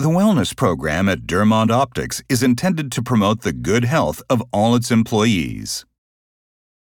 The wellness program at Dermont Optics is intended to promote the good health of all its employees.